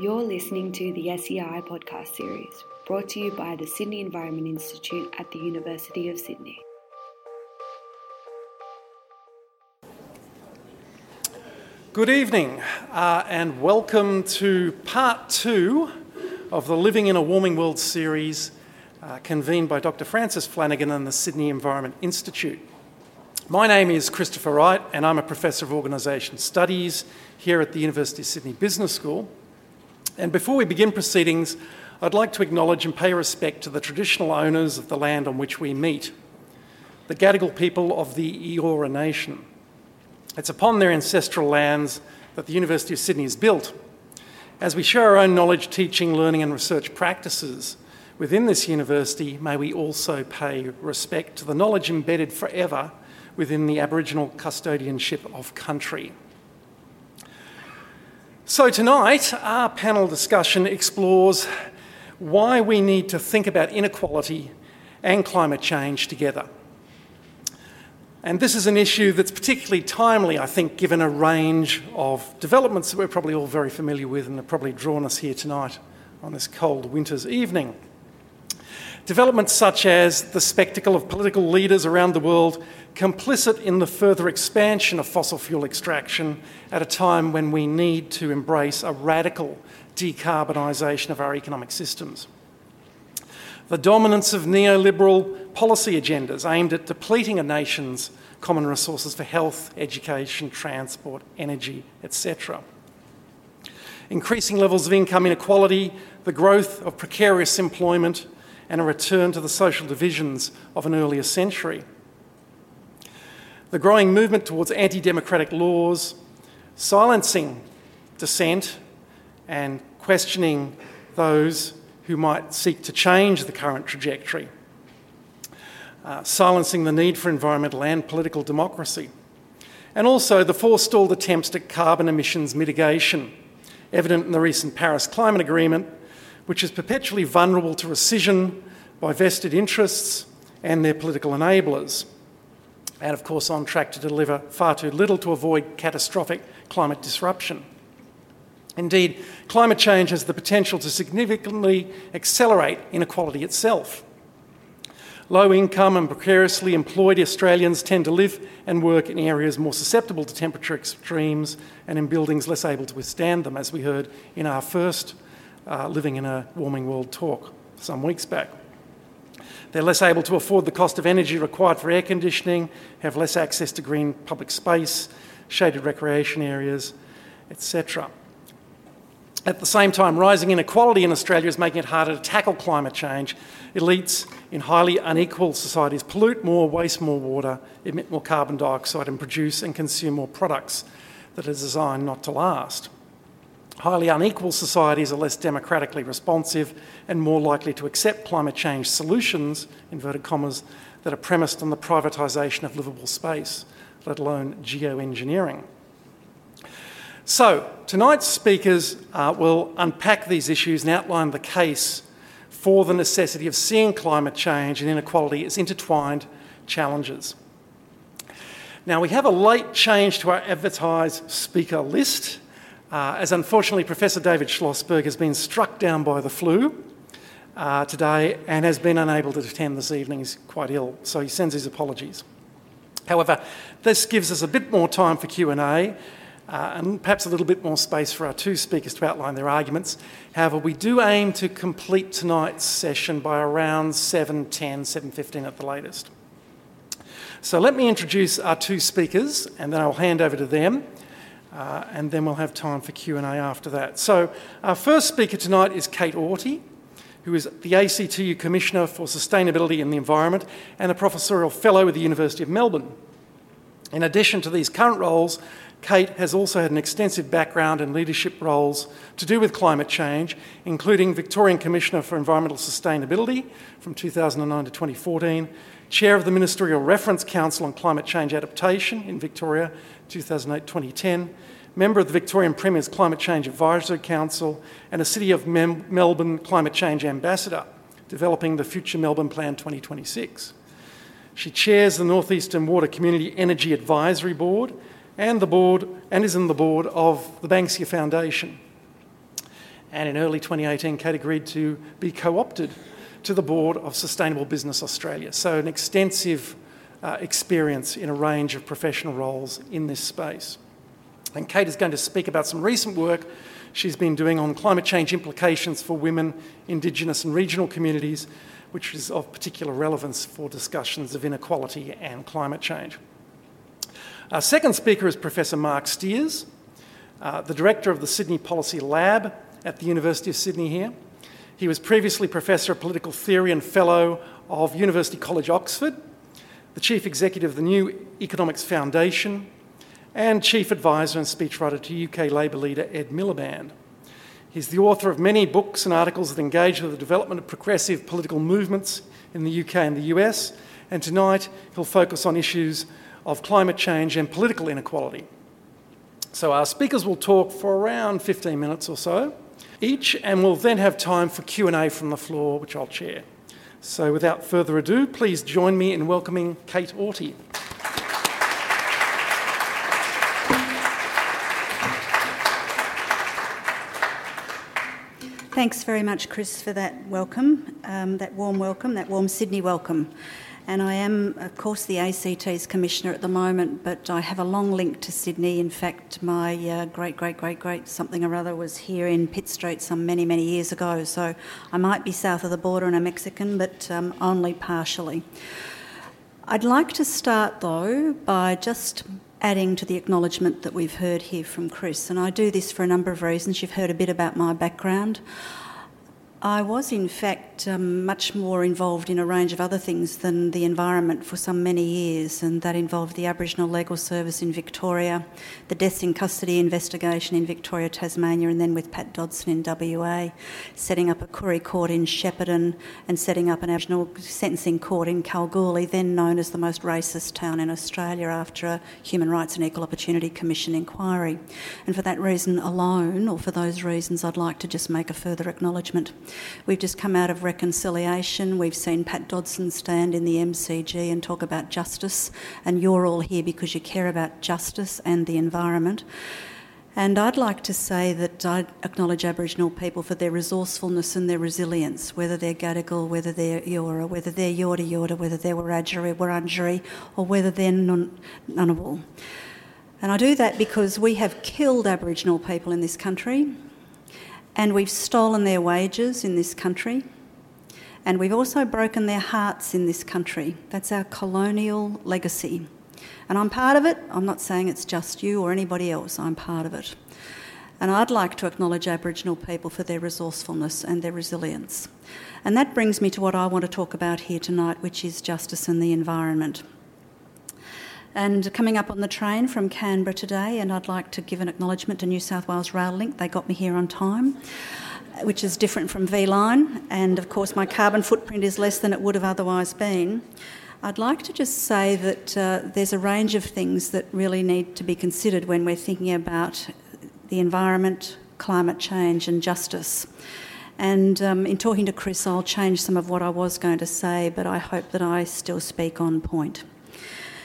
You're listening to the SEI podcast series, brought to you by the Sydney Environment Institute at the University of Sydney. Good evening, uh, and welcome to part two of the Living in a Warming World series uh, convened by Dr. Frances Flanagan and the Sydney Environment Institute. My name is Christopher Wright, and I'm a Professor of Organisation Studies here at the University of Sydney Business School. And before we begin proceedings, I'd like to acknowledge and pay respect to the traditional owners of the land on which we meet, the Gadigal people of the Eora Nation. It's upon their ancestral lands that the University of Sydney is built. As we share our own knowledge, teaching, learning, and research practices within this university, may we also pay respect to the knowledge embedded forever within the Aboriginal custodianship of country. So, tonight, our panel discussion explores why we need to think about inequality and climate change together. And this is an issue that's particularly timely, I think, given a range of developments that we're probably all very familiar with and have probably drawn us here tonight on this cold winter's evening. Developments such as the spectacle of political leaders around the world complicit in the further expansion of fossil fuel extraction at a time when we need to embrace a radical decarbonisation of our economic systems. The dominance of neoliberal policy agendas aimed at depleting a nation's common resources for health, education, transport, energy, etc. Increasing levels of income inequality, the growth of precarious employment, and a return to the social divisions of an earlier century. The growing movement towards anti democratic laws, silencing dissent, and questioning those who might seek to change the current trajectory, uh, silencing the need for environmental and political democracy, and also the forestalled attempts at carbon emissions mitigation, evident in the recent Paris Climate Agreement, which is perpetually vulnerable to rescission by vested interests and their political enablers. And of course, on track to deliver far too little to avoid catastrophic climate disruption. Indeed, climate change has the potential to significantly accelerate inequality itself. Low income and precariously employed Australians tend to live and work in areas more susceptible to temperature extremes and in buildings less able to withstand them, as we heard in our first uh, Living in a Warming World talk some weeks back. They're less able to afford the cost of energy required for air conditioning, have less access to green public space, shaded recreation areas, etc. At the same time, rising inequality in Australia is making it harder to tackle climate change. Elites in highly unequal societies pollute more, waste more water, emit more carbon dioxide, and produce and consume more products that are designed not to last. Highly unequal societies are less democratically responsive and more likely to accept climate change solutions, inverted commas, that are premised on the privatisation of livable space, let alone geoengineering. So, tonight's speakers uh, will unpack these issues and outline the case for the necessity of seeing climate change and inequality as intertwined challenges. Now, we have a late change to our advertised speaker list uh, as unfortunately Professor David Schlosberg has been struck down by the flu uh, today and has been unable to attend this evening. He's quite ill, so he sends his apologies. However, this gives us a bit more time for Q&A uh, and perhaps a little bit more space for our two speakers to outline their arguments. However, we do aim to complete tonight's session by around 7.10, 7.15 at the latest. So let me introduce our two speakers and then I'll hand over to them. Uh, and then we'll have time for Q&A after that. So our first speaker tonight is Kate Auty, who is the ACTU Commissioner for Sustainability and the Environment and a professorial fellow with the University of Melbourne. In addition to these current roles, Kate has also had an extensive background in leadership roles to do with climate change, including Victorian Commissioner for Environmental Sustainability from 2009 to 2014, Chair of the Ministerial Reference Council on Climate Change Adaptation in Victoria 2008 2010, member of the Victorian Premier's Climate Change Advisory Council, and a City of Mem- Melbourne Climate Change Ambassador, developing the Future Melbourne Plan 2026. She chairs the Northeastern Water Community Energy Advisory Board and the board and is in the board of the Banksia Foundation. And in early 2018, Kate agreed to be co opted to the board of Sustainable Business Australia. So, an extensive uh, experience in a range of professional roles in this space. And Kate is going to speak about some recent work she's been doing on climate change implications for women, Indigenous, and regional communities, which is of particular relevance for discussions of inequality and climate change. Our second speaker is Professor Marc Stears, uh, the director of the Sydney Policy Lab at the University of Sydney here. He was previously Professor of Political Theory and Fellow of University College Oxford, the Chief Executive of the New Economics Foundation, and Chief Advisor and Speechwriter to UK Labour leader Ed Miliband. He's the author of many books and articles that engage with the development of progressive political movements in the UK and the US, and tonight he'll focus on issues of climate change and political inequality. So our speakers will talk for around 15 minutes or so each, and we'll then have time for Q&A from the floor, which I'll chair. So without further ado, please join me in welcoming Kate Auty. Thanks very much, Chris, for that welcome, um, that warm welcome, that warm Sydney welcome. And I am, of course, the ACT's commissioner at the moment, but I have a long link to Sydney. In fact, my uh, great, great, great, great something or other was here in Pitt Street some many, many years ago. So I might be south of the border and a Mexican, but um, only partially. I'd like to start, though, by just adding to the acknowledgement that we've heard here from Chris. And I do this for a number of reasons. You've heard a bit about my background. I was, in fact, um, much more involved in a range of other things than the environment for some many years, and that involved the Aboriginal Legal Service in Victoria, the Deaths in Custody investigation in Victoria, Tasmania, and then with Pat Dodson in WA, setting up a Koori court in Shepparton, and setting up an Aboriginal sentencing court in Kalgoorlie, then known as the most racist town in Australia after a Human Rights and Equal Opportunity Commission inquiry. And for that reason alone, or for those reasons, I'd like to just make a further acknowledgement. We've just come out of reconciliation. We've seen Pat Dodson stand in the MCG and talk about justice, and you're all here because you care about justice and the environment. And I'd like to say that I acknowledge Aboriginal people for their resourcefulness and their resilience, whether they're Gadigal, whether they're Eora, whether they're Yorta Yorta, whether they're Wiradjuri, Wurundjeri, or whether they're Ngunnawal. And I do that because we have killed Aboriginal people in this country. And we've stolen their wages in this country. And we've also broken their hearts in this country. That's our colonial legacy. And I'm part of it. I'm not saying it's just you or anybody else, I'm part of it. And I'd like to acknowledge Aboriginal people for their resourcefulness and their resilience. And that brings me to what I want to talk about here tonight, which is justice and the environment. And coming up on the train from Canberra today, and I'd like to give an acknowledgement to New South Wales Rail Link. They got me here on time, which is different from V Line. And of course, my carbon footprint is less than it would have otherwise been. I'd like to just say that uh, there's a range of things that really need to be considered when we're thinking about the environment, climate change, and justice. And um, in talking to Chris, I'll change some of what I was going to say, but I hope that I still speak on point.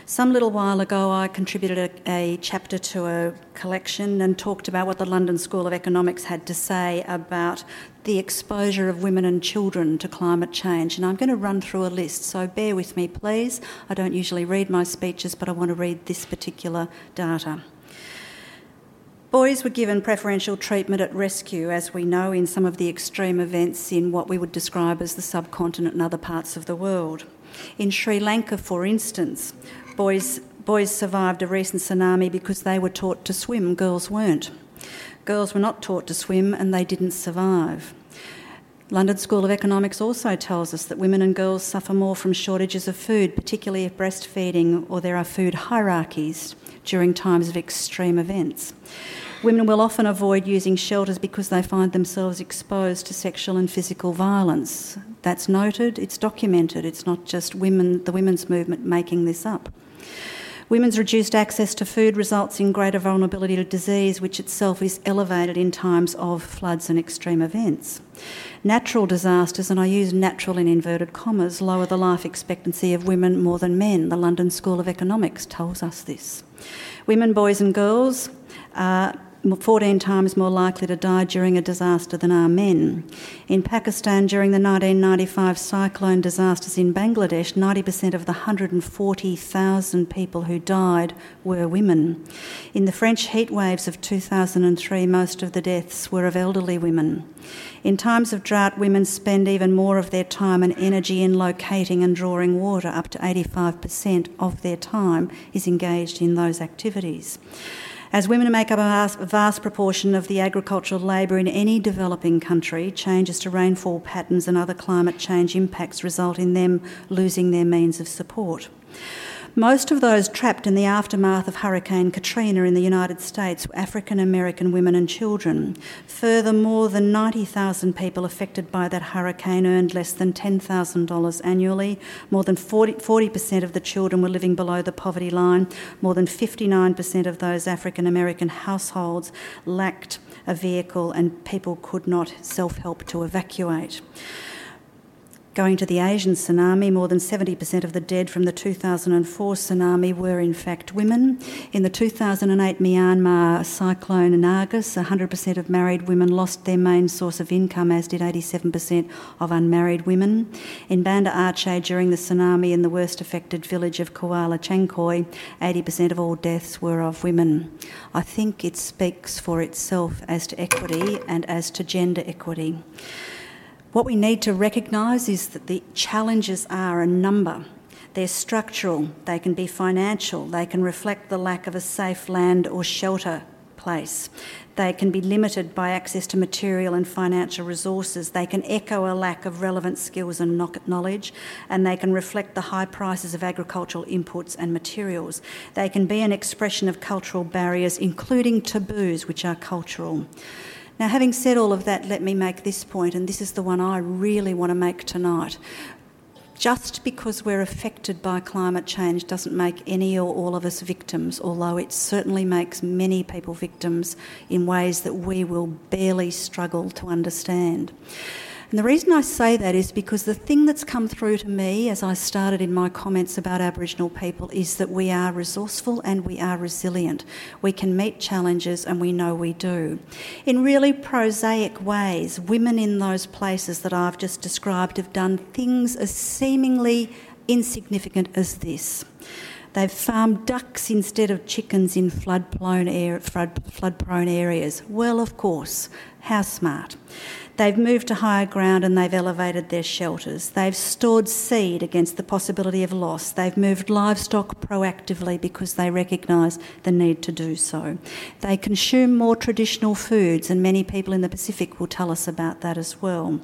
Some little while ago, I contributed a, a, chapter to a collection and talked about what the London School of Economics had to say about the exposure of women and children to climate change. And I'm going to run through a list, so bear with me, please. I don't usually read my speeches, but I want to read this particular data. Boys were given preferential treatment at rescue, as we know, in some of the extreme events in what we would describe as the subcontinent and other parts of the world. In Sri Lanka, for instance, Boys, boys survived a recent tsunami because they were taught to swim, girls weren't. Girls were not taught to swim and they didn't survive. London School of Economics also tells us that women and girls suffer more from shortages of food, particularly if breastfeeding or there are food hierarchies during times of extreme events. Women will often avoid using shelters because they find themselves exposed to sexual and physical violence. That's noted, it's documented, it's not just women, the women's movement making this up. Women's reduced access to food results in greater vulnerability to disease, which itself is elevated in times of floods and extreme events. Natural disasters, and I use natural in inverted commas, lower the life expectancy of women more than men. The London School of Economics tells us this. Women, boys, and girls are 14 times more likely to die during a disaster than are men. In Pakistan, during the 1995 cyclone disasters in Bangladesh, 90% of the 140,000 people who died were women. In the French heat waves of 2003, most of the deaths were of elderly women. In times of drought, women spend even more of their time and energy in locating and drawing water. Up to 85% of their time is engaged in those activities. As women make up a vast, vast, proportion of the agricultural labour in any developing country, changes to rainfall patterns and other climate change impacts result in them losing their means of support. Most of those trapped in the aftermath of Hurricane Katrina in the United States were African American women and children. Further, more than 90,000 people affected by that hurricane earned less than $10,000 annually. More than 40, 40% of the children were living below the poverty line. More than 59% of those African American households lacked a vehicle, and people could not self help to evacuate. Going to the Asian tsunami, more than 70% of the dead from the 2004 tsunami were in fact women. In the 2008 Myanmar cyclone Nargis, 100% of married women lost their main source of income, as did 87% of unmarried women. In Banda Aceh, during the tsunami in the worst affected village of Kuala Cangkoi, 80% of all deaths were of women. I think it speaks for itself as to equity and as to gender equity. What we need to recognise is that the challenges are a number. They're structural, they can be financial, they can reflect the lack of a safe land or shelter place. They can be limited by access to material and financial resources. They can echo a lack of relevant skills and knowledge, and they can reflect the high prices of agricultural inputs and materials. They can be an expression of cultural barriers, including taboos, which are cultural. Now, having said all of that, let me make this point, and this is the one I really want to make tonight. Just because we're affected by climate change doesn't make any or all of us victims, although it certainly makes many people victims in ways that we will barely struggle to understand. And the reason I say that is because the thing that's come through to me as I started in my comments about Aboriginal people is that we are resourceful and we are resilient. We can meet challenges and we know we do. In really prosaic ways, women in those places that I've just described have done things as seemingly insignificant as this. They've farmed ducks instead of chickens in flood-prone, flood-prone areas. Well, of course, how smart. They've moved to higher ground and they've elevated their shelters. They've stored seed against the possibility of loss. They've moved livestock proactively because they recognise the need to do so. They consume more traditional foods, and many people in the Pacific will tell us about that as well.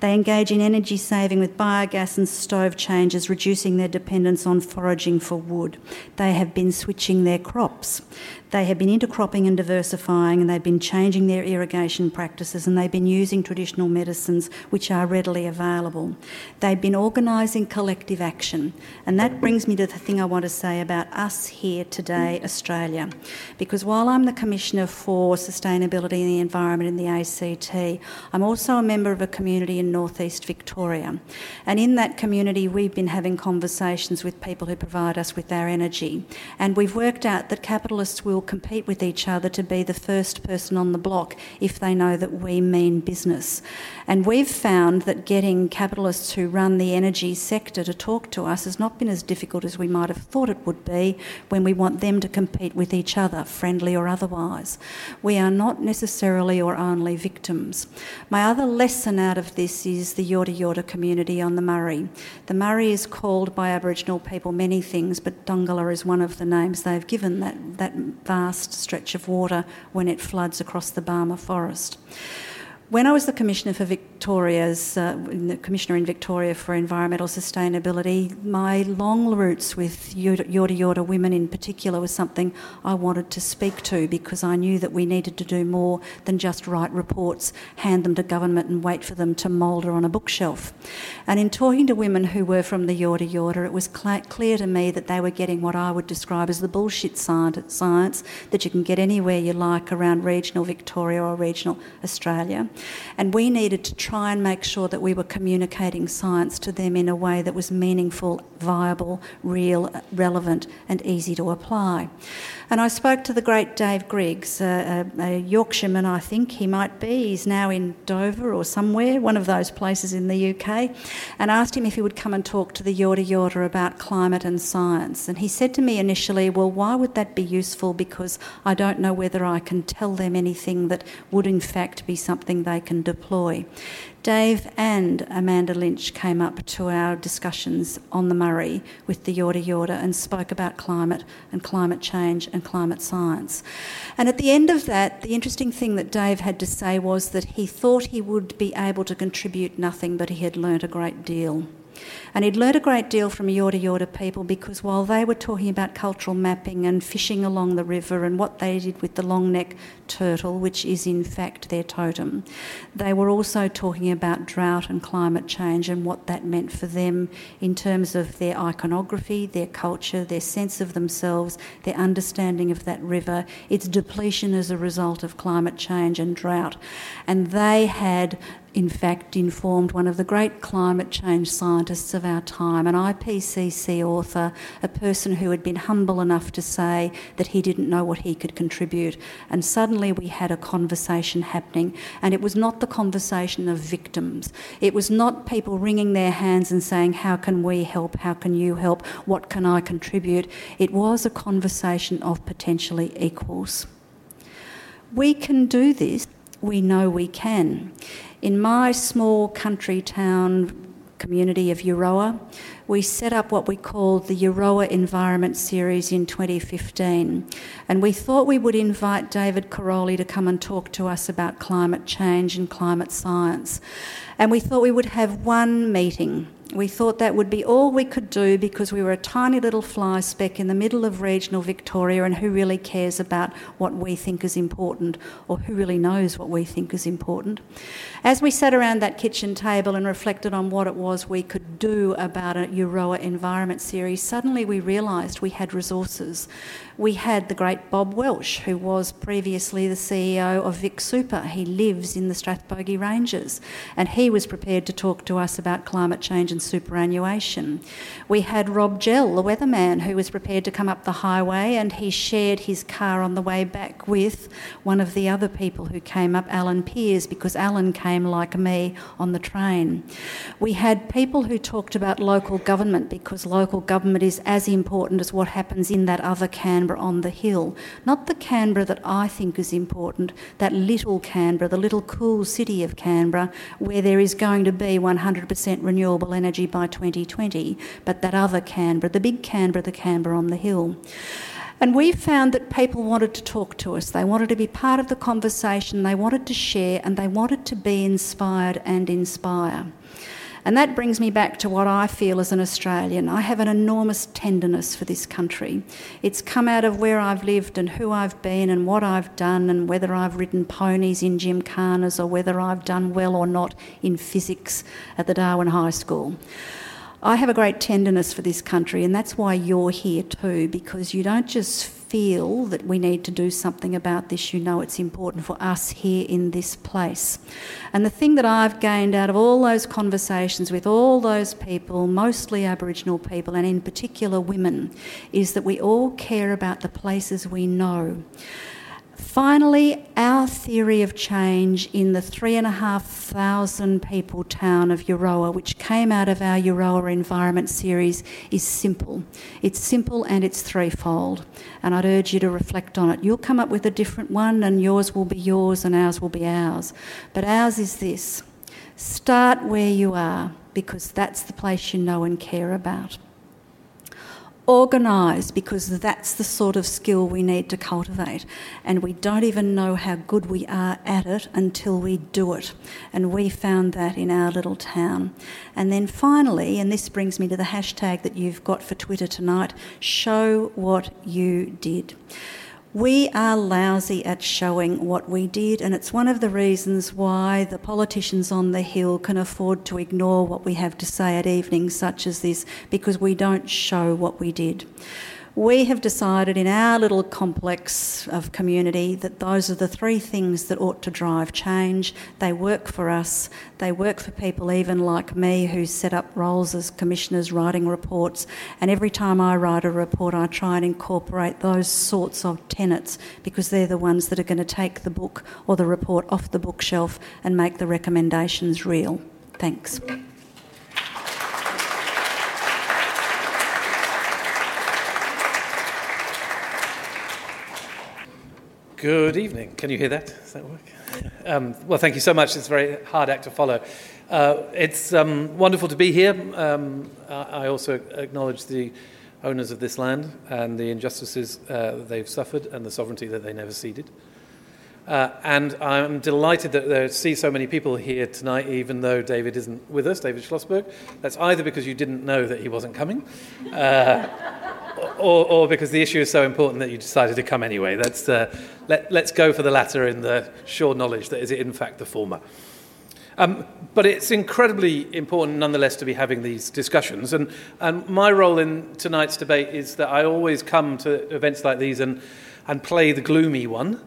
They engage in energy saving with biogas and stove changes, reducing their dependence on foraging for wood. They have been switching their crops. They have been intercropping and diversifying, and they've been changing their irrigation practices, and they've been using traditional medicines which are readily available. They've been organising collective action, and that brings me to the thing I want to say about us here today, Australia. Because while I'm the Commissioner for Sustainability and the Environment in the ACT, I'm also a member of a community in northeast Victoria. And in that community, we've been having conversations with people who provide us with our energy, and we've worked out that capitalists will will compete with each other to be the first person on the block if they know that we mean business. And we've found that getting capitalists who run the energy sector to talk to us has not been as difficult as we might have thought it would be when we want them to compete with each other, friendly or otherwise. We are not necessarily or only victims. My other lesson out of this is the Yorta Yorta community on the Murray. The Murray is called by Aboriginal people many things, but Dhungala is one of the names they've given that, that vast stretch of water when it floods across the Barmah forest. When I was the Commissioner for Victoria's, uh, the Commissioner in Victoria for Environmental Sustainability, my long roots with Yorta Yorta women in particular was something I wanted to speak to because I knew that we needed to do more than just write reports, hand them to government and wait for them to moulder on a bookshelf. And in talking to women who were from the Yorta Yorta, it was cl- clear to me that they were getting what I would describe as the bullshit science that you can get anywhere you like around regional Victoria or regional Australia And we needed to try and make sure that we were communicating science to them in a way that was meaningful, viable, real, relevant, and easy to apply. And I spoke to the great Dave Griggs, a, a, a, Yorkshireman, I think he might be. He's now in Dover or somewhere, one of those places in the UK, and asked him if he would come and talk to the Yorta Yorta about climate and science. And he said to me initially, Well, why would that be useful? Because I don't know whether I can tell them anything that would, in fact, be something they can deploy. Dave and Amanda Lynch came up to our discussions on the Murray with the Yorta Yorta and spoke about climate and climate change and climate science. And at the end of that, the interesting thing that Dave had to say was that he thought he would be able to contribute nothing, but he had learnt a great deal. And he'd learnt a great deal from Yorta Yorta people because while they were talking about cultural mapping and fishing along the river and what they did with the long neck turtle, which is in fact their totem, they were also talking about drought and climate change and what that meant for them in terms of their iconography, their culture, their sense of themselves, their understanding of that river, its depletion as a result of climate change and drought. And they had in fact, informed one of the great climate change scientists of our time, an IPCC author, a person who had been humble enough to say that he didn't know what he could contribute. And suddenly we had a conversation happening, and it was not the conversation of victims. It was not people wringing their hands and saying, How can we help? How can you help? What can I contribute? It was a conversation of potentially equals. We can do this. We know we can. In my small country town community of Euroa, we set up what we called the Euroa Environment Series in 2015. And we thought we would invite David Karoly to come and talk to us about climate change and climate science. And we thought we would have one meeting we thought that would be all we could do because we were a tiny little fly speck in the middle of regional Victoria, and who really cares about what we think is important or who really knows what we think is important. As we sat around that kitchen table and reflected on what it was we could do about a Euroa environment series, suddenly we realised we had resources we had the great Bob Welsh, who was previously the CEO of Vic Super. He lives in the Strathbogie Ranges, and he was prepared to talk to us about climate change superannuation. We had Rob Gell, the weatherman, who was prepared to come up the highway, and he shared his car on the way back with one of the other people who came up, Alan Pears, because Alan came like me on the train. We had people who talked about local government because local government is as important as what happens in that other Canberra Canberra on the hill, not the Canberra that I think is important, that little Canberra, the little cool city of Canberra, where there is going to be 100% renewable energy by 2020, but that other Canberra, the big Canberra, the Canberra on the hill. And we found that people wanted to talk to us. They wanted to be part of the conversation, they wanted to share, and they wanted to be inspired and inspire. And that brings me back to what I feel as an Australian. I have an enormous tenderness for this country. It's come out of where I've lived and who I've been and what I've done and whether I've ridden ponies in gymkhanas or whether I've done well or not in physics at the Darwin High School. I have a great tenderness for this country, and that's why you're here too, because you don't just feel that we need to do something about this, you know it's important for us here in this place. And the thing that I've gained out of all those conversations with all those people, mostly Aboriginal people, and in particular women, is that we all care about the places we know. Finally, our theory of change in the three and a half thousand people town of Euroa, which came out of our Euroa Environment series, is simple. It's simple and it's threefold, and I'd urge you to reflect on it. You'll come up with a different one, and yours will be yours, and ours will be ours. But ours is this start where you are, because that's the place you know and care about organised because that's the sort of skill we need to cultivate. And we don't even know how good we are at it until we do it. And we found that in our little town. And then finally, and this brings me to the hashtag that you've got for Twitter tonight show what you did. We are lousy at showing what we did, and it's one of the reasons why the politicians on the Hill can afford to ignore what we have to say at evenings such as this because we don't show what we did. We have decided in our little complex of community that those are the three things that ought to drive change. They work for us, they work for people even like me who set up roles as commissioners writing reports. And every time I write a report, I try and incorporate those sorts of tenets because they're the ones that are going to take the book or the report off the bookshelf and make the recommendations real. Thanks. Good evening. Can you hear that? Does that work? Um, well, thank you so much. It's a very hard act to follow. Uh, it's um, wonderful to be here. Um, I also acknowledge the owners of this land and the injustices uh, they've suffered and the sovereignty that they never ceded. Uh, and I'm delighted that I see so many people here tonight, even though David isn't with us, David Schlosberg. That's either because you didn't know that he wasn't coming, uh, or, or, because the issue is so important that you decided to come anyway. That's, uh, let, us go for the latter in the sure knowledge that is in fact the former. Um, but it's incredibly important nonetheless to be having these discussions. And, and my role in tonight's debate is that I always come to events like these and, and play the gloomy one.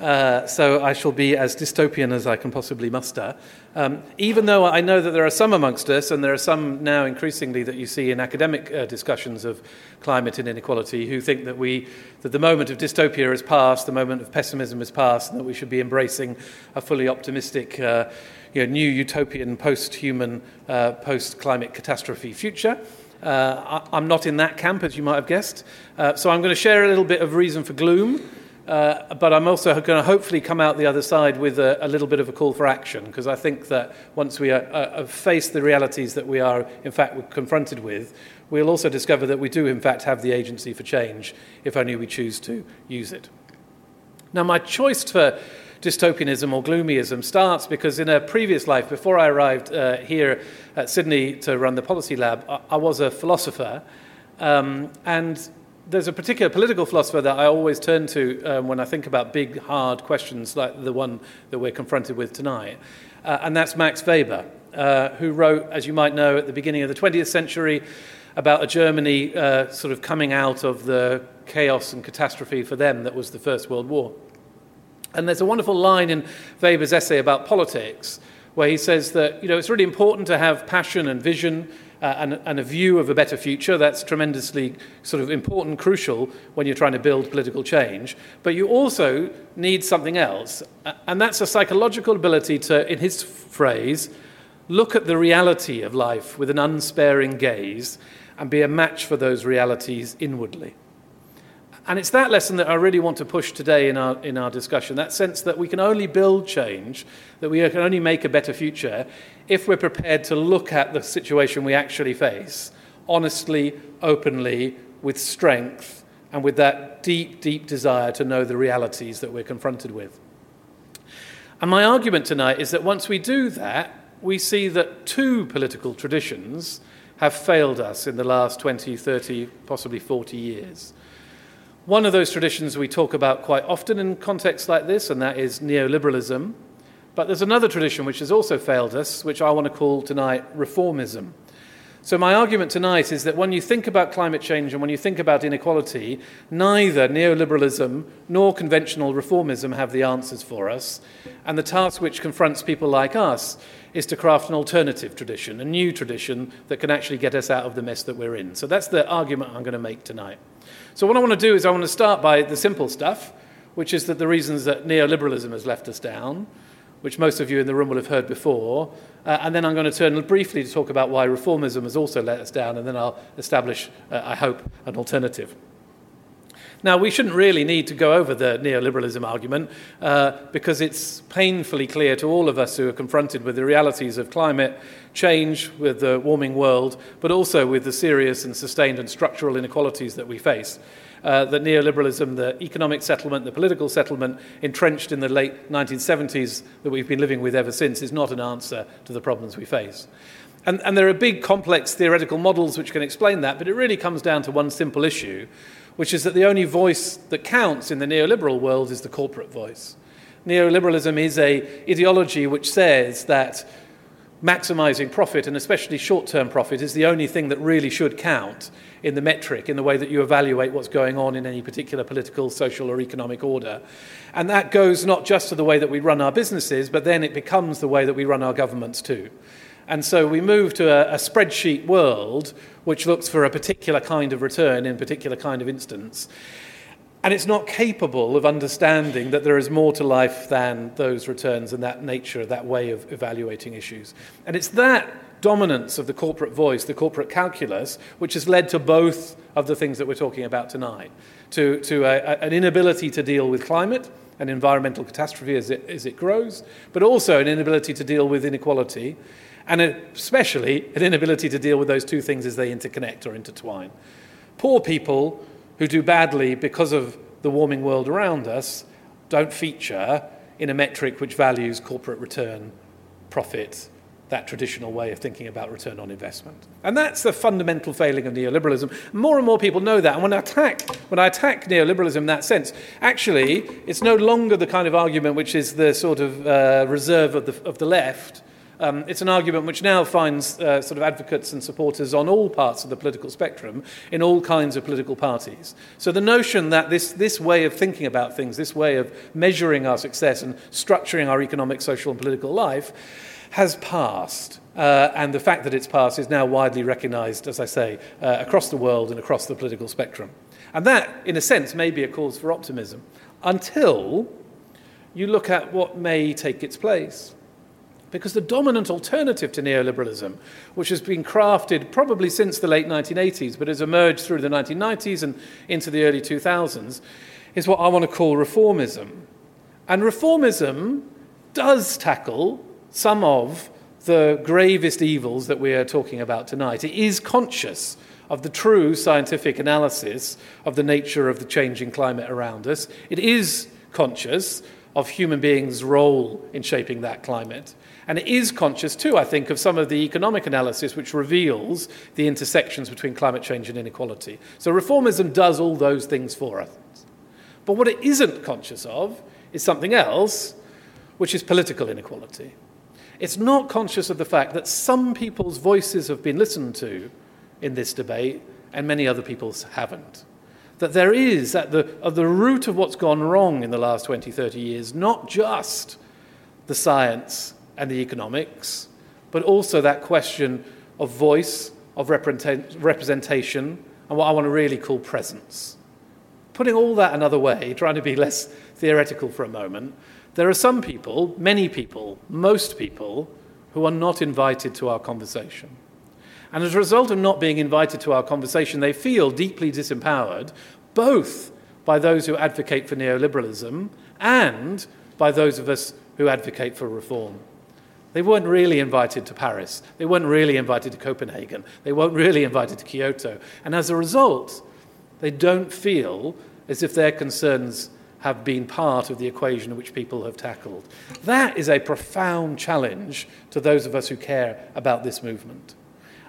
Uh, so I shall be as dystopian as I can possibly muster. Um, even though I know that there are some amongst us, and there are some now increasingly that you see in academic uh, discussions of climate and inequality, who think that we that the moment of dystopia is past, the moment of pessimism is past, and that we should be embracing a fully optimistic, uh, you know, new utopian, post-human, uh, post-climate catastrophe future. Uh, I, am not in that camp, as you might have guessed. So I'm going to share a little bit of reason for gloom. Uh, but I'm also going to hopefully come out the other side with a, a little bit of a call for action because I think that once we are, uh, face the realities that we are, in fact, confronted with, we'll also discover that we do, in fact, have the agency for change if only we choose to use it. Now, my choice for dystopianism or gloomyism starts because in a previous life, before I arrived uh, here at Sydney to run the Policy Lab, I, I was a philosopher. Um, and there's a particular political philosopher that I always turn to um, when I think about big, hard questions like the one that we're confronted with tonight, uh, and that's Max Weber, uh, who wrote, as you might know, at the beginning of the 20th century about a Germany uh, sort of coming out of the chaos and catastrophe for them that was the First World War. And there's a wonderful line in Weber's essay about politics where he says that you know, it's really important to have passion and vision uh, and, and, a view of a better future. That's tremendously sort of important, crucial when you're trying to build political change. But you also need something else, and that's a psychological ability to, in his phrase, look at the reality of life with an unsparing gaze and be a match for those realities inwardly. And it's that lesson that I really want to push today in our, in our discussion that sense that we can only build change, that we can only make a better future if we're prepared to look at the situation we actually face honestly, openly, with strength, and with that deep, deep desire to know the realities that we're confronted with. And my argument tonight is that once we do that, we see that two political traditions have failed us in the last 20, 30, possibly 40 years. One of those traditions we talk about quite often in contexts like this, and that is neoliberalism. But there's another tradition which has also failed us, which I want to call tonight reformism. So, my argument tonight is that when you think about climate change and when you think about inequality, neither neoliberalism nor conventional reformism have the answers for us. And the task which confronts people like us is to craft an alternative tradition, a new tradition that can actually get us out of the mess that we're in. So, that's the argument I'm going to make tonight. So, what I want to do is I want to start by the simple stuff, which is that the reasons that neoliberalism has left us down, which most of you in the room will have heard before. Uh, and then I'm going to turn briefly to talk about why reformism has also let us down, and then I'll establish, uh, I hope, an alternative. Now, we shouldn't really need to go over the neoliberalism argument uh, because it's painfully clear to all of us who are confronted with the realities of climate change, with the warming world, but also with the serious and sustained and structural inequalities that we face. Uh, that neoliberalism, the economic settlement, the political settlement entrenched in the late 1970s that we've been living with ever since is not an answer to the problems we face. And, and there are big, complex theoretical models which can explain that, but it really comes down to one simple issue, which is that the only voice that counts in the neoliberal world is the corporate voice. Neoliberalism is a ideology which says that maximizing profit, and especially short term profit, is the only thing that really should count in the metric, in the way that you evaluate what's going on in any particular political, social, or economic order. And that goes not just to the way that we run our businesses, but then it becomes the way that we run our governments too. And so we move to a, a spreadsheet world which looks for a particular kind of return in a particular kind of instance. And it's not capable of understanding that there is more to life than those returns and that nature, that way of evaluating issues. And it's that dominance of the corporate voice, the corporate calculus, which has led to both of the things that we're talking about tonight to, to a, a, an inability to deal with climate and environmental catastrophe as it, as it grows, but also an inability to deal with inequality, and especially an inability to deal with those two things as they interconnect or intertwine. Poor people who do badly because of the warming world around us don't feature in a metric which values corporate return, profit, that traditional way of thinking about return on investment. And that's the fundamental failing of neoliberalism. More and more people know that. And when I attack, when I attack neoliberalism in that sense, actually, it's no longer the kind of argument which is the sort of uh, reserve of the, of the left um, it's an argument which now finds uh, sort of advocates and supporters on all parts of the political spectrum in all kinds of political parties. So the notion that this, this way of thinking about things, this way of measuring our success and structuring our economic, social, and political life has passed. Uh, and the fact that it's passed is now widely recognized, as I say, uh, across the world and across the political spectrum. And that, in a sense, may be a cause for optimism until you look at what may take its place. Because the dominant alternative to neoliberalism, which has been crafted probably since the late 1980s, but has emerged through the 1990s and into the early 2000s, is what I want to call reformism. And reformism does tackle some of the gravest evils that we are talking about tonight. It is conscious of the true scientific analysis of the nature of the changing climate around us. It is conscious of human beings' role in shaping that climate. And it is conscious, too, I think, of some of the economic analysis which reveals the intersections between climate change and inequality. So reformism does all those things for us. But what it isn't conscious of is something else, which is political inequality. It's not conscious of the fact that some people's voices have been listened to in this debate and many other people's haven't. That there is, at the, at the root of what's gone wrong in the last 20, 30 years, not just the science and the economics, but also that question of voice, of representation, and what I want to really call presence. Putting all that another way, trying to be less theoretical for a moment, there are some people, many people, most people, who are not invited to our conversation. And as a result of not being invited to our conversation, they feel deeply disempowered, both by those who advocate for neoliberalism and by those of us who advocate for reform. They weren't really invited to Paris. They weren't really invited to Copenhagen. They weren't really invited to Kyoto. And as a result, they don't feel as if their concerns have been part of the equation which people have tackled. That is a profound challenge to those of us who care about this movement.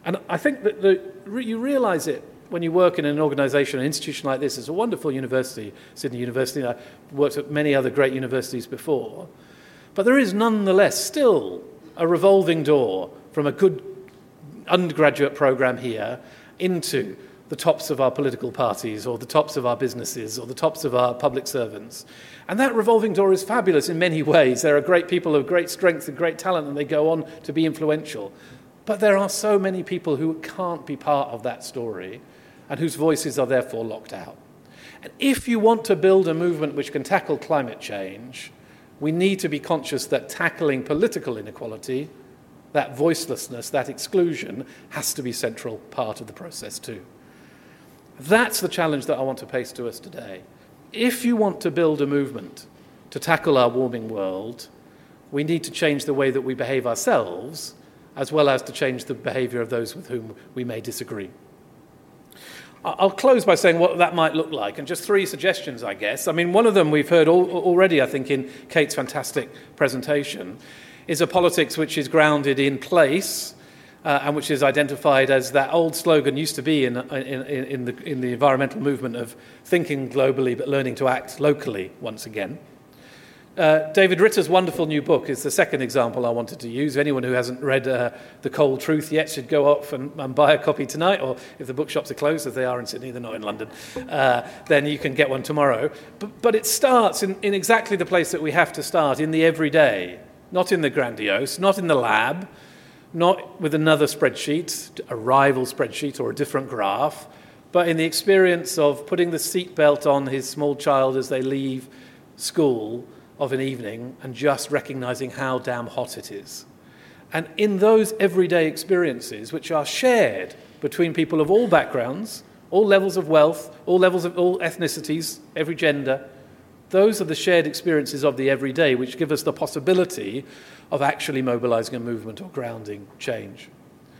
And I think that the, you realize it when you work in an organization, an institution like this. It's a wonderful university, Sydney University. I worked at many other great universities before. But there is nonetheless still a revolving door from a good undergraduate program here into the tops of our political parties or the tops of our businesses or the tops of our public servants. And that revolving door is fabulous in many ways. There are great people of great strength and great talent, and they go on to be influential. But there are so many people who can't be part of that story and whose voices are therefore locked out. And if you want to build a movement which can tackle climate change, we need to be conscious that tackling political inequality, that voicelessness, that exclusion, has to be central part of the process too. That's the challenge that I want to place to us today. If you want to build a movement to tackle our warming world, we need to change the way that we behave ourselves, as well as to change the behavior of those with whom we may disagree. I'll close by saying what that might look like, and just three suggestions, I guess. I mean, one of them we've heard already, I think, in Kate's fantastic presentation, is a politics which is grounded in place uh, and which is identified as that old slogan used to be in, in, in, the, in the environmental movement of thinking globally but learning to act locally once again. Uh, David Ritter's wonderful new book is the second example I wanted to use. Anyone who hasn't read uh, The Coal Truth yet should go off and, and, buy a copy tonight, or if the bookshops are closed, as they are in Sydney, they're not in London, uh, then you can get one tomorrow. But, but it starts in, in exactly the place that we have to start, in the everyday, not in the grandiose, not in the lab, not with another spreadsheet, a rival spreadsheet or a different graph, but in the experience of putting the seatbelt on his small child as they leave school of an evening and just recognizing how damn hot it is. And in those everyday experiences, which are shared between people of all backgrounds, all levels of wealth, all levels of all ethnicities, every gender, those are the shared experiences of the everyday which give us the possibility of actually mobilizing a movement or grounding change.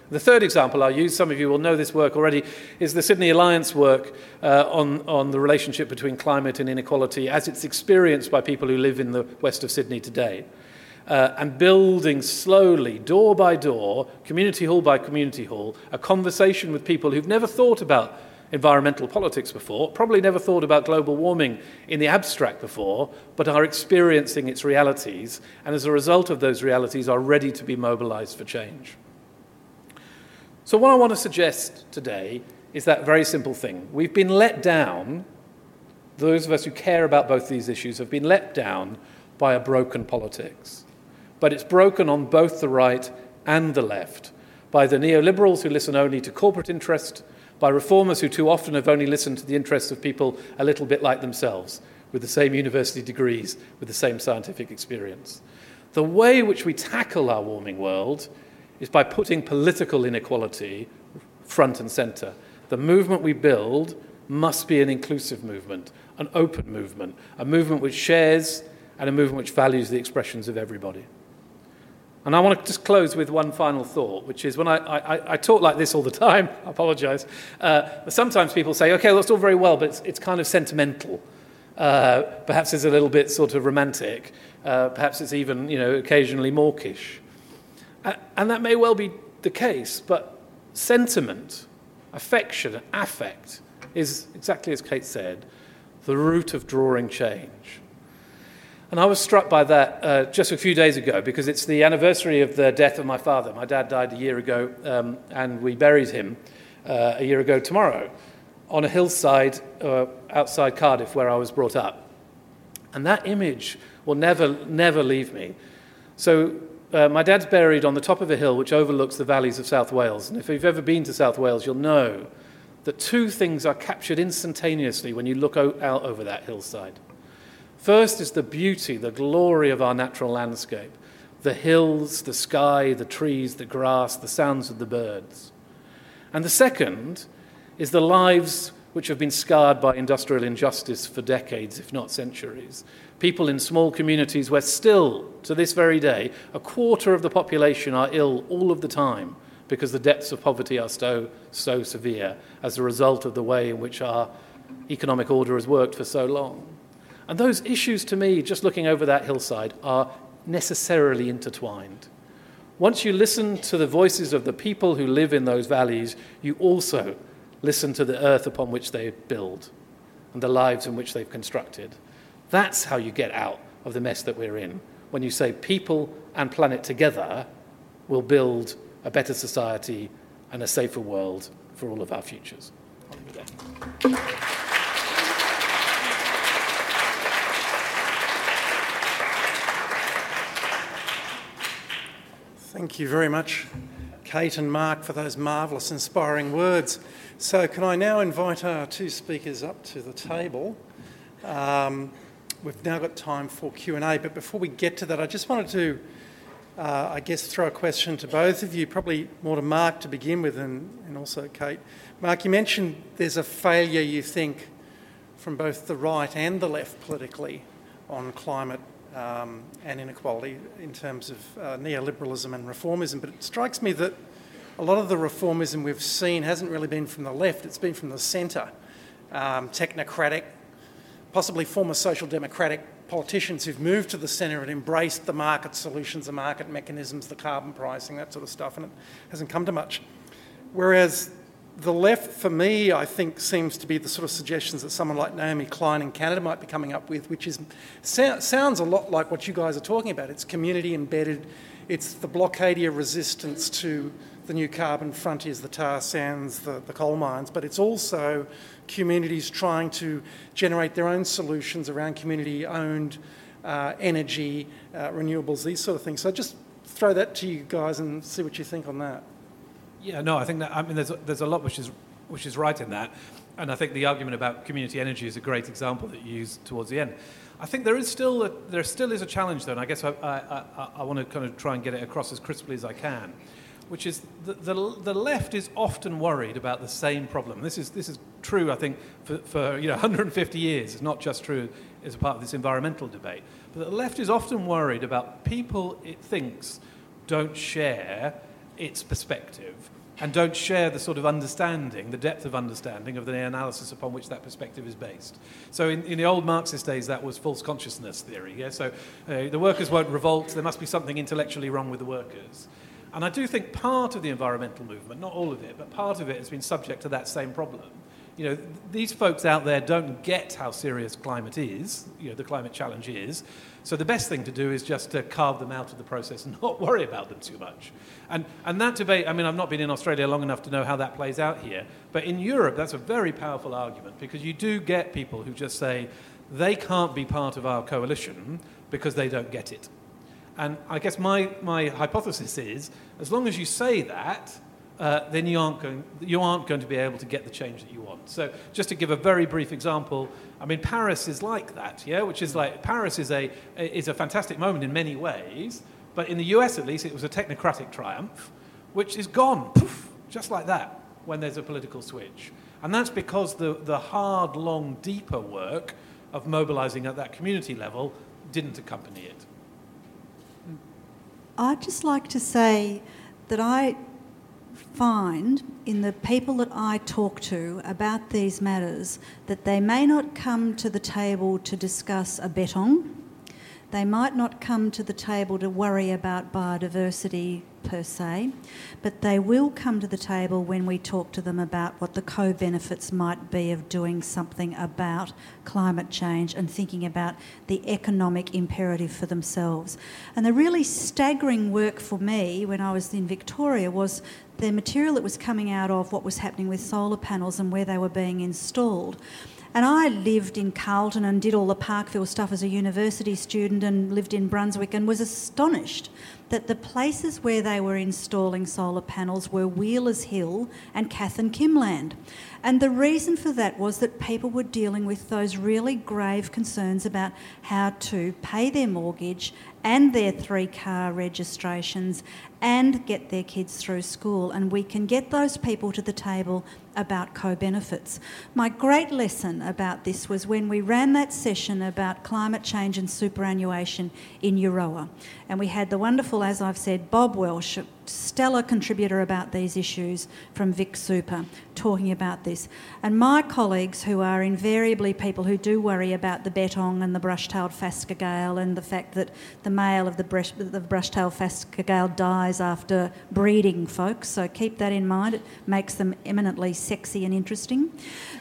The third example I'll use, some of you will know this work already, is the Sydney Alliance work uh, on, on the relationship between climate and inequality as it's experienced by people who live in the west of Sydney today. Uh, and building slowly, door by door, community hall by community hall, a conversation with people who've never thought about environmental politics before, probably never thought about global warming in the abstract before, but are experiencing its realities, and as a result of those realities, are ready to be mobilized for change. So, what I want to suggest today is that very simple thing. We've been let down, those of us who care about both these issues have been let down by a broken politics. But it's broken on both the right and the left, by the neoliberals who listen only to corporate interest, by reformers who too often have only listened to the interests of people a little bit like themselves, with the same university degrees, with the same scientific experience. The way which we tackle our warming world is by putting political inequality front and center. The movement we build must be an inclusive movement, an open movement, a movement which shares and a movement which values the expressions of everybody. And I want to just close with one final thought, which is when I, I, I talk like this all the time, I apologize. Uh, sometimes people say, okay, well, that's all very well, but it's, it's kind of sentimental. Uh, perhaps it's a little bit sort of romantic. Uh, perhaps it's even, you know, occasionally mawkish. And that may well be the case, but sentiment, affection, affect is exactly as Kate said, the root of drawing change. And I was struck by that uh, just a few days ago because it's the anniversary of the death of my father. My dad died a year ago, um, and we buried him uh, a year ago tomorrow on a hillside uh, outside Cardiff where I was brought up. And that image will never, never leave me. So uh, my dad's buried on the top of a hill which overlooks the valleys of South Wales. And if you've ever been to South Wales, you'll know that two things are captured instantaneously when you look o- out over that hillside. First is the beauty, the glory of our natural landscape the hills, the sky, the trees, the grass, the sounds of the birds. And the second is the lives which have been scarred by industrial injustice for decades, if not centuries, people in small communities where still, to this very day, a quarter of the population are ill all of the time because the depths of poverty are so, so severe as a result of the way in which our economic order has worked for so long. And those issues, to me, just looking over that hillside, are necessarily intertwined. Once you listen to the voices of the people who live in those valleys, you also listen to the earth upon which they build and the lives in which they've constructed. That's how you get out of the mess that we're in. When you say people and planet together will build a better society and a safer world for all of our futures. Thank you very much, Kate and Marc, for those marvellous, inspiring words. So, can I now invite our two speakers up to the table? Um, we've now got time for Q&A, but before we get to that, I just wanted to, uh, I guess, throw a question to both of you, probably more to Marc to begin with and, and also Kate. Marc, you mentioned there's a failure, you think, from both the right and the left politically on climate um, and inequality in terms of uh, neoliberalism and reformism, but it strikes me that a lot of the reformism we've seen hasn't really been from the left, it's been from the centre. Um, technocratic, possibly former social democratic politicians who've moved to the centre and embraced the market solutions, the market mechanisms, the carbon pricing, that sort of stuff, and it hasn't come to much. Whereas the left, for me, I think, seems to be the sort of suggestions that someone like Naomi Klein in Canada might be coming up with, which is so, sounds a lot like what you guys are talking about. It's community embedded, it's the blockadia resistance to the new carbon frontiers, the tar sands, the, the coal mines, but it's also communities trying to generate their own solutions around community owned uh, energy, uh, renewables, these sort of things. So just throw that to you guys and see what you think on that. Yeah, no, I think that I mean there's there's a lot which is which is right in that, and I think the argument about community energy is a great example that you used towards the end. I think there is still a, there still is a challenge though, and I guess I, I, I, I want to kind of try and get it across as crisply as I can, which is the, the, the left is often worried about the same problem. This is this is true, I think, for, for you know 150 years. It's not just true as a part of this environmental debate, but the left is often worried about people it thinks don't share its perspective and don't share the sort of understanding, the depth of understanding of the analysis upon which that perspective is based. So in, in the old Marxist days, that was false consciousness theory. Yeah? So uh, the workers won't revolt, there must be something intellectually wrong with the workers. And I do think part of the environmental movement, not all of it, but part of it has been subject to that same problem you know, these folks out there don't get how serious climate is, you know, the climate challenge is. So the best thing to do is just to carve them out of the process and not worry about them too much. And, and that debate, I mean, I've not been in Australia long enough to know how that plays out here, but in Europe, that's a very powerful argument because you do get people who just say they can't be part of our coalition because they don't get it. And I guess my, my hypothesis is as long as you say that, uh, then you aren't, going, you aren't going to be able to get the change that you want. So, just to give a very brief example, I mean, Paris is like that, yeah, which is like Paris is a, is a fantastic moment in many ways, but in the US at least, it was a technocratic triumph, which is gone, poof, just like that, when there's a political switch. And that's because the, the hard, long, deeper work of mobilizing at that community level didn't accompany it. I'd just like to say that I find in the people that I talk to about these matters that they may not come to the table to discuss a bettong. They might not come to the table to worry about biodiversity per se, but they will come to the table when we talk to them about what the co benefits might be of doing something about climate change and thinking about the economic imperative for themselves. And the really staggering work for me when I was in Victoria was the material that was coming out of what was happening with solar panels and where they were being installed. And I lived in Carlton and did all the Parkville stuff as a university student and lived in Brunswick and was astonished that the places where they were installing solar panels were Wheelers Hill and Kath and Kimland. And the reason for that was that people were dealing with those really grave concerns about how to pay their mortgage and their three car registrations and get their kids through school. And we can get those people to the table about co benefits. My great lesson about this was when we ran that session about climate change and superannuation in Euroa. And we had the wonderful, as I've said, Bob Welsh, stellar contributor about these issues from Vic Super, talking about this. And my colleagues, who are invariably people who do worry about the bettong and the brush-tailed phascogale and the fact that the male of the, brush, the brush-tailed phascogale dies after breeding, folks, so keep that in mind. It makes them eminently sexy and interesting.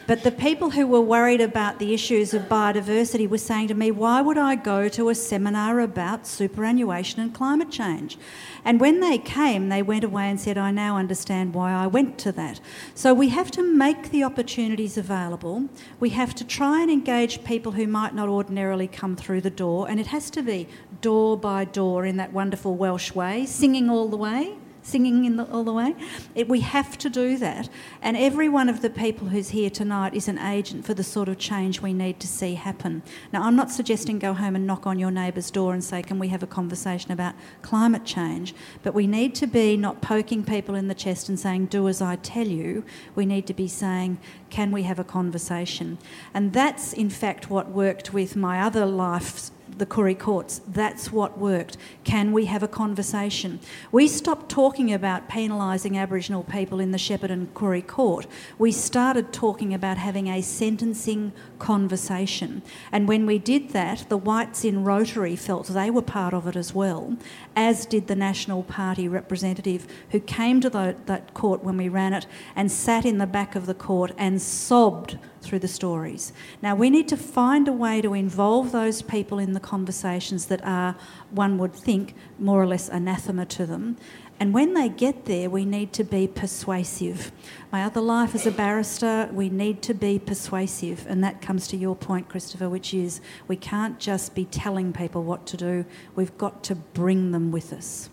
But the people who were worried about the issues of biodiversity were saying to me, why would I go to a seminar about superannuation and climate change? And when they came, they went away and said, I now understand why I went to that. So we have to make the opportunities available. We have to try and engage people who might not ordinarily come through the door, and it has to be door by door in that wonderful Welsh way, singing all the way singing the, all the way. It, we have to do that. And every one of the people who's here tonight is an agent for the sort of change we need to see happen. Now, I'm not suggesting go home and knock on your neighbour's door and say, Can we have a conversation about climate change? But we need to be not poking people in the chest and saying, Do as I tell you. We need to be saying, Can we have a conversation? And that's, in fact, what worked with my other life the Koori courts. That's what worked. Can we have a conversation? We stopped talking about penalising Aboriginal people in the Shepparton Koori court. We started talking about having a sentencing conversation. And when we did that, the whites in Rotary felt they were part of it as well, as did the National Party representative who came to the, that court when we ran it and sat in the back of the court and sobbed through the stories. Now, we need to find a way to involve those people in the conversations that are, one would think, more or less anathema to them. And when they get there, we need to be persuasive. My other life as a barrister, we need to be persuasive. And that comes to your point, Christopher, which is we can't just be telling people what to do, we've got to bring them with us.